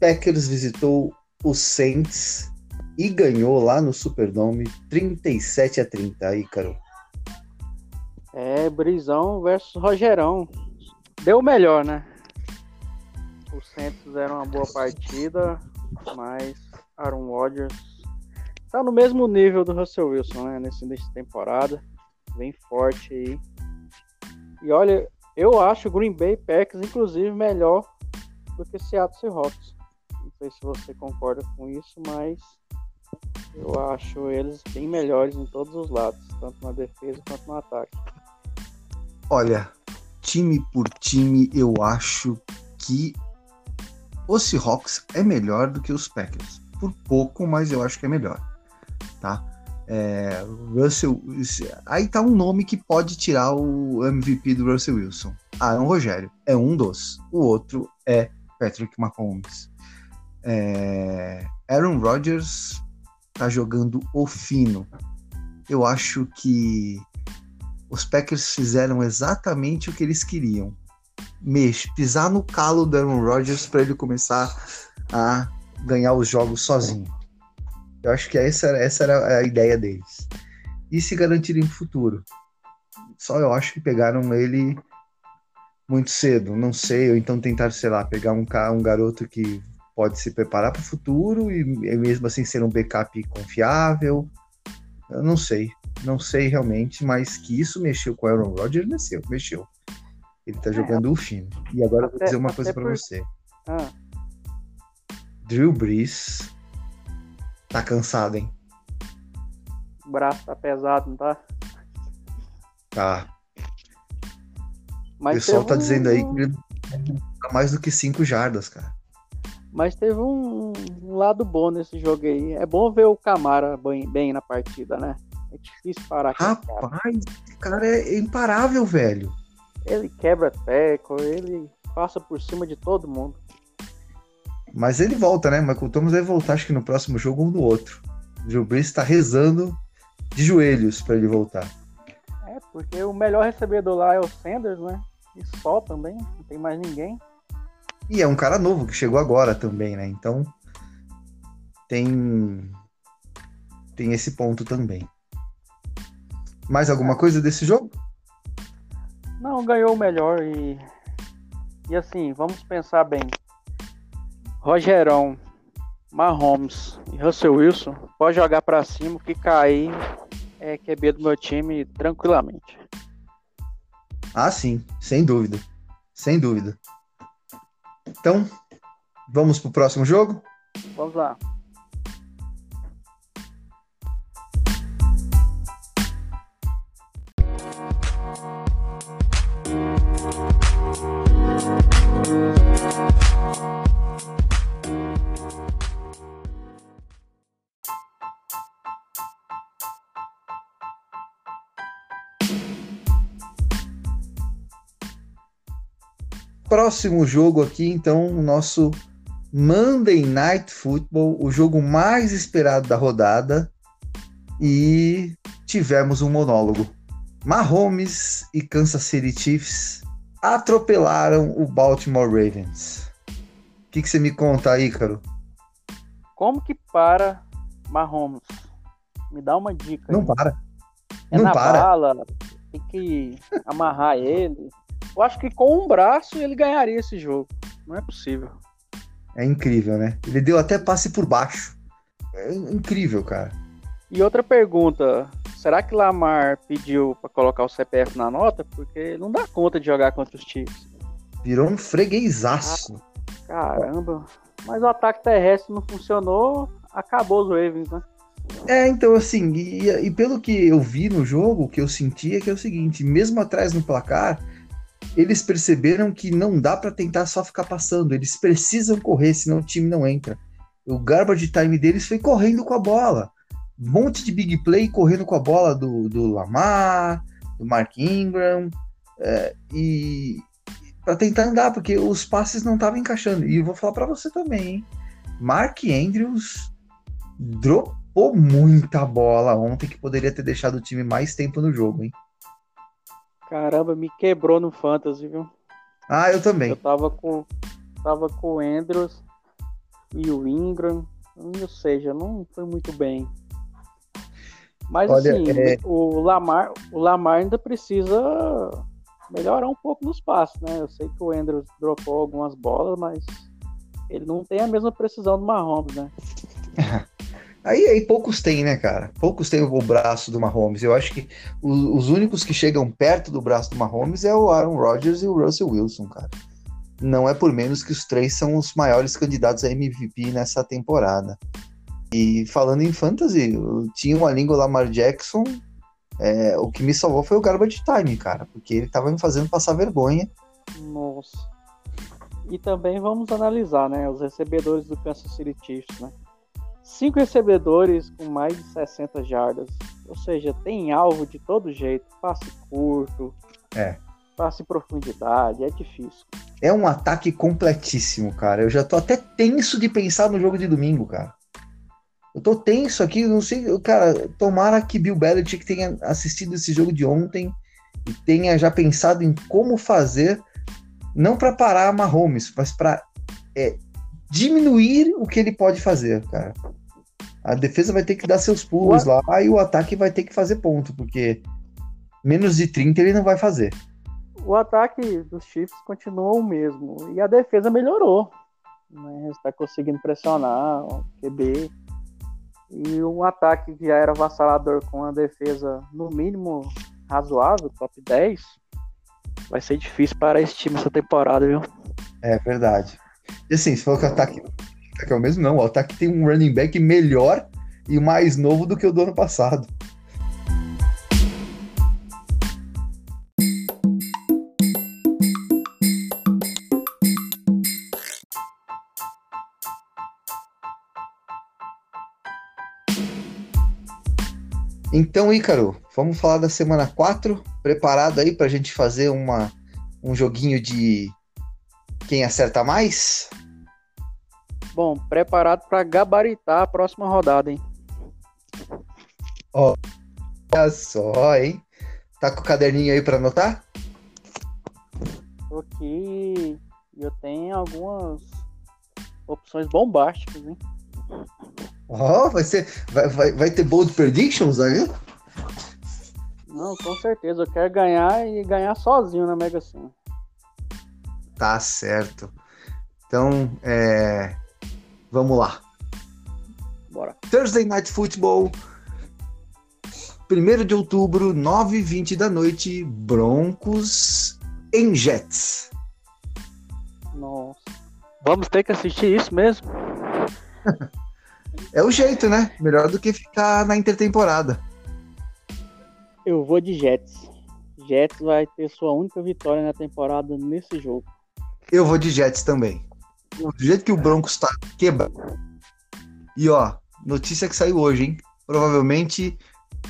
Packers visitou o Saints e ganhou lá no Superdome 37 a 30 aí, Caro. É, Brisão versus Rogerão. Deu melhor, né? Os Saints fizeram uma boa partida, mas Aaron Rodgers tá no mesmo nível do Russell Wilson, né? Nesse início temporada. Bem forte aí. E olha, eu acho o Green Bay Packers, inclusive, melhor do que Seattle Seahawks sei se você concorda com isso, mas eu acho eles bem melhores em todos os lados, tanto na defesa quanto no ataque. Olha, time por time, eu acho que o Seahawks é melhor do que os Packers. Por pouco, mas eu acho que é melhor. Tá? É, Russell, aí tá um nome que pode tirar o MVP do Russell Wilson. Aaron Rogério é um dos. O outro é Patrick Mahomes. É, Aaron Rodgers tá jogando o fino. Eu acho que os Packers fizeram exatamente o que eles queriam. Mex, pisar no calo do Aaron Rodgers para ele começar a ganhar os jogos sozinho. Eu acho que essa era, essa era a ideia deles. E se garantirem futuro. Só eu acho que pegaram ele muito cedo, não sei, ou então tentaram, sei lá, pegar um, um garoto que pode se preparar para o futuro e, e mesmo assim ser um backup confiável. Eu não sei, não sei realmente, mas que isso mexeu com o Aaron Rodgers, mexeu, mexeu. Ele tá é, jogando o fino. E agora até, eu vou dizer uma coisa para por... você. Ah. Drew Brees tá cansado, hein? O braço tá pesado, não tá? Tá. Mas o pessoal tá um... dizendo aí que ele tá mais do que 5 jardas, cara. Mas teve um, um, lado bom nesse jogo aí. É bom ver o Camara bem, bem na partida, né? É difícil parar Rapaz, esse cara é imparável, velho. Ele quebra teco, ele passa por cima de todo mundo. Mas ele volta, né? Michael Thomas vai voltar, acho que no próximo jogo um do outro. O Drew Brees tá rezando de joelhos para ele voltar. É, porque o melhor recebedor lá é o Sanders, né? E só também, não tem mais ninguém. E é um cara novo que chegou agora também, né? Então tem tem esse ponto também. Mais alguma coisa desse jogo? Não, ganhou o melhor e. E assim, vamos pensar bem. Rogerão, Mahomes e Russell Wilson pode jogar para cima que cair é QB do meu time tranquilamente. Ah, sim, sem dúvida. Sem dúvida. Então, vamos pro próximo jogo? Vamos lá. Próximo jogo aqui, então, o nosso Monday Night Football, o jogo mais esperado da rodada. E tivemos um monólogo. Mahomes e Kansas City Chiefs atropelaram o Baltimore Ravens. O que, que você me conta aí, Caro? Como que para Mahomes? Me dá uma dica. Não aí. para. É não na para. bala, tem que amarrar ele. Eu acho que com um braço ele ganharia esse jogo. Não é possível. É incrível, né? Ele deu até passe por baixo. É incrível, cara. E outra pergunta, será que Lamar pediu para colocar o CPF na nota? Porque não dá conta de jogar contra os Chiefs. Virou um freguesaço. Caramba. Mas o ataque terrestre não funcionou, acabou os Ravens, né? É, então assim, e, e pelo que eu vi no jogo, o que eu senti é que é o seguinte, mesmo atrás no placar, eles perceberam que não dá pra tentar só ficar passando, eles precisam correr, senão o time não entra. O garbage time deles foi correndo com a bola. Um monte de big play correndo com a bola do, do Lamar, do Mark Ingram, é, e para tentar andar, porque os passes não estavam encaixando. E eu vou falar para você também, hein? Mark Andrews dropou muita bola ontem, que poderia ter deixado o time mais tempo no jogo, hein? Caramba, me quebrou no Fantasy, viu? Ah, eu também. Eu tava com, tava com o Andrews e o Ingram, ou seja, não foi muito bem. Mas Olha, assim, é- o Lamar, o Lamar ainda precisa melhorar um pouco nos passos, né? Eu sei que o Andrews dropou algumas bolas, mas ele não tem a mesma precisão do Mahomes, né? Aí, aí poucos têm, né, cara? Poucos têm o braço do Mahomes. Eu acho que o- os únicos que chegam perto do braço do Mahomes é o Aaron Rodgers e o Russell Wilson, cara. Não é por menos que os três são os maiores candidatos a MVP nessa temporada. E falando em fantasy, eu tinha uma língua Lamar Jackson. é, o que me salvou foi o garbage time, cara, porque ele tava me fazendo passar vergonha. Nossa. E também vamos analisar, né, os recebedores do Kansas City Chiefs, né? Cinco recebedores com mais de 60 jardas. Ou seja, tem alvo de todo jeito. Passe curto. É. Passe em profundidade. É difícil. É um ataque completíssimo, cara. Eu já tô até tenso de pensar no jogo de domingo, cara. Eu tô tenso aqui, não sei, cara, tomara que Bill Belichick tenha assistido esse jogo de ontem e tenha já pensado em como fazer, não para parar Mahomes, mas para diminuir o que ele pode fazer, cara. A defesa vai ter que dar seus pulos lá e o ataque vai ter que fazer ponto, porque menos de 30 ele não vai fazer. O ataque dos Chiefs continua o mesmo. E a defesa melhorou. Né? Está conseguindo pressionar o QB. E um ataque que já era avassalador com a defesa, no mínimo, razoável, top 10, vai ser difícil para esse time essa temporada, viu? É verdade. E assim, se falou que o ataque, o ataque é o mesmo, não. O ataque tem um running back melhor e mais novo do que o do ano passado. Então, Ícaro, vamos falar da semana 4. Preparado aí pra gente fazer uma, um joguinho de quem acerta mais? Bom, preparado para gabaritar a próxima rodada, hein? Olha só, hein? Tá com o caderninho aí pra anotar? Aqui e eu tenho algumas opções bombásticas, hein? Ó, vai ser. Vai, vai, vai ter bold predictions aí? Não, com certeza. Eu quero ganhar e ganhar sozinho na Mega Sena. Tá certo. Então, é... vamos lá. Bora. Thursday Night Football. 1 de outubro, 9h20 da noite, Broncos em Jets. Nossa. Vamos ter que assistir isso mesmo? É o jeito, né? Melhor do que ficar na intertemporada. Eu vou de Jets. Jets vai ter sua única vitória na temporada nesse jogo. Eu vou de Jets também. Do jeito que o Broncos tá quebrado. E ó, notícia que saiu hoje, hein? Provavelmente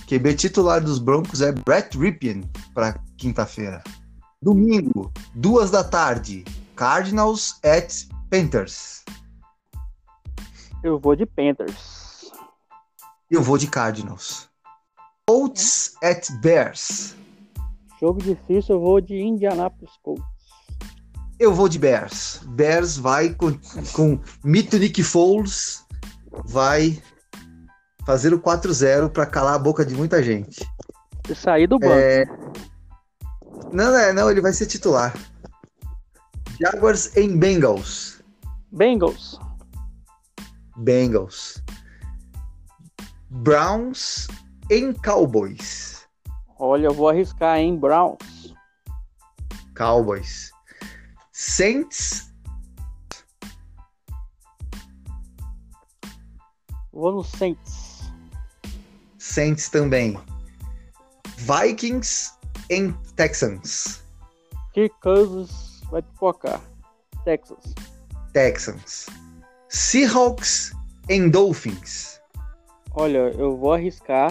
QB titular dos Broncos é Brett Ripien para quinta-feira. Domingo, duas da tarde, Cardinals at Panthers. Eu vou de Panthers. Eu vou de Cardinals. Colts at Bears. Jogo difícil, eu vou de Indianapolis Colts. Eu vou de Bears. Bears vai com, com Mito Nick Foles, vai fazer o 4-0 para calar a boca de muita gente. E sair do banco. É... Não, não, não, ele vai ser titular. Jaguars em Bengals. Bengals. Bengals. Browns em Cowboys. Olha, eu vou arriscar em Browns. Cowboys. Saints. Vou no Saints. Saints também. Vikings em Texans. Kirk Cousins vai pipocar. Texas. Texans. Seahawks em Dolphins. Olha, eu vou arriscar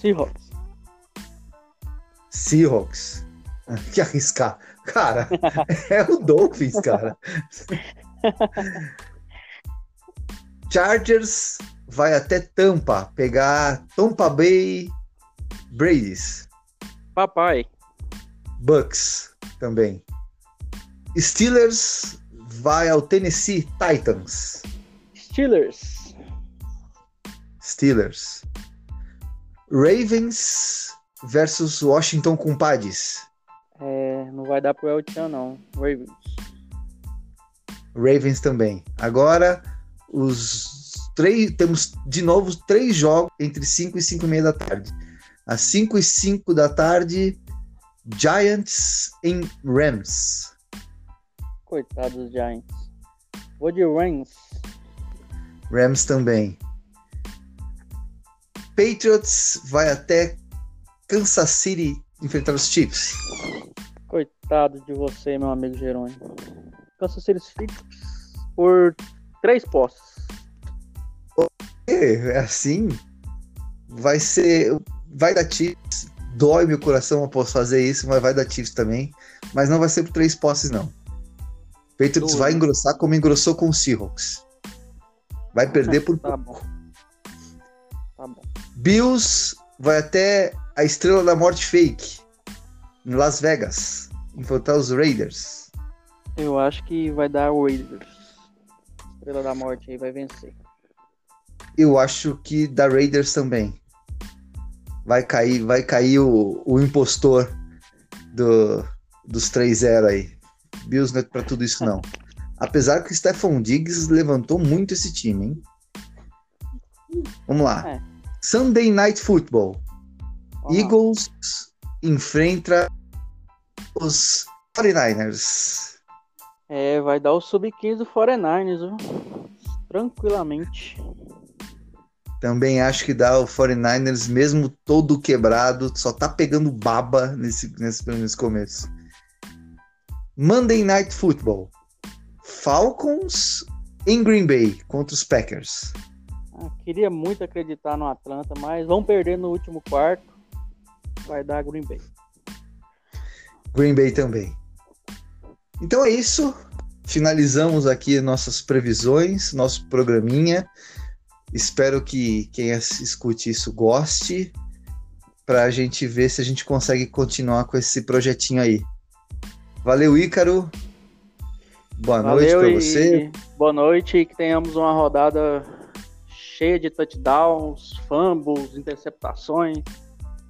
Seahawks. Seahawks. Que arriscar. Cara, é o Dolphins, cara. Chargers vai até Tampa pegar Tampa Bay Brady's. Papai. Bucks também. Steelers vai ao Tennessee Titans. Steelers. Steelers. Ravens versus Washington Compadres. Não vai dar pro Elton, não. Ravens. Ravens também. Agora, os três. Temos de novo três jogos entre 5 e 5 e meia da tarde. Às 5 e 5 da tarde, Giants em Rams. Coitado dos Giants. Vou de Rams. Rams também. Patriots vai até Kansas City enfrentar os Chiefs. Coitado de você, meu amigo Jerônimo. Kansas City Chiefs por três posses. É assim, vai ser, vai dar Chiefs. Dói meu coração após fazer isso, mas vai dar Chiefs também. Mas não vai ser por três posses não. Patriots Doido. vai engrossar como engrossou com o Seahawks. Vai perder por Tá bom. Tá bom. Bills vai até a Estrela da Morte Fake, em Las Vegas, enfrentar os Raiders. Eu acho que vai dar Raiders. Estrela da Morte aí vai vencer. Eu acho que da Raiders também. Vai cair, vai cair o, o impostor do, dos 3-0 aí. Bills não é pra tudo isso, não. Apesar que o Stephon Diggs levantou muito esse time, hein? Vamos lá. É. Sunday Night Football. Eagles enfrenta os 49ers. É, vai dar o sub-15 do 49ers, viu? Tranquilamente. Também acho que dá o 49ers, mesmo todo quebrado, só tá pegando baba nesse, nesse, nesse começo. Monday Night Football. Falcons em Green Bay contra os Packers. Ah, queria muito acreditar no Atlanta, mas vão perder no último quarto. Vai dar Green Bay. Green Bay também. Então é isso. Finalizamos aqui nossas previsões, nosso programinha. Espero que quem escute isso goste, para a gente ver se a gente consegue continuar com esse projetinho aí. Valeu, Ícaro. Boa noite Valeu para e você. boa noite e que tenhamos uma rodada cheia de touchdowns, fumbles, interceptações.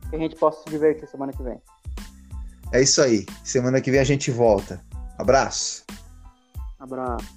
que a gente possa se divertir semana que vem. É isso aí. Semana que vem a gente volta. Abraço. Abraço.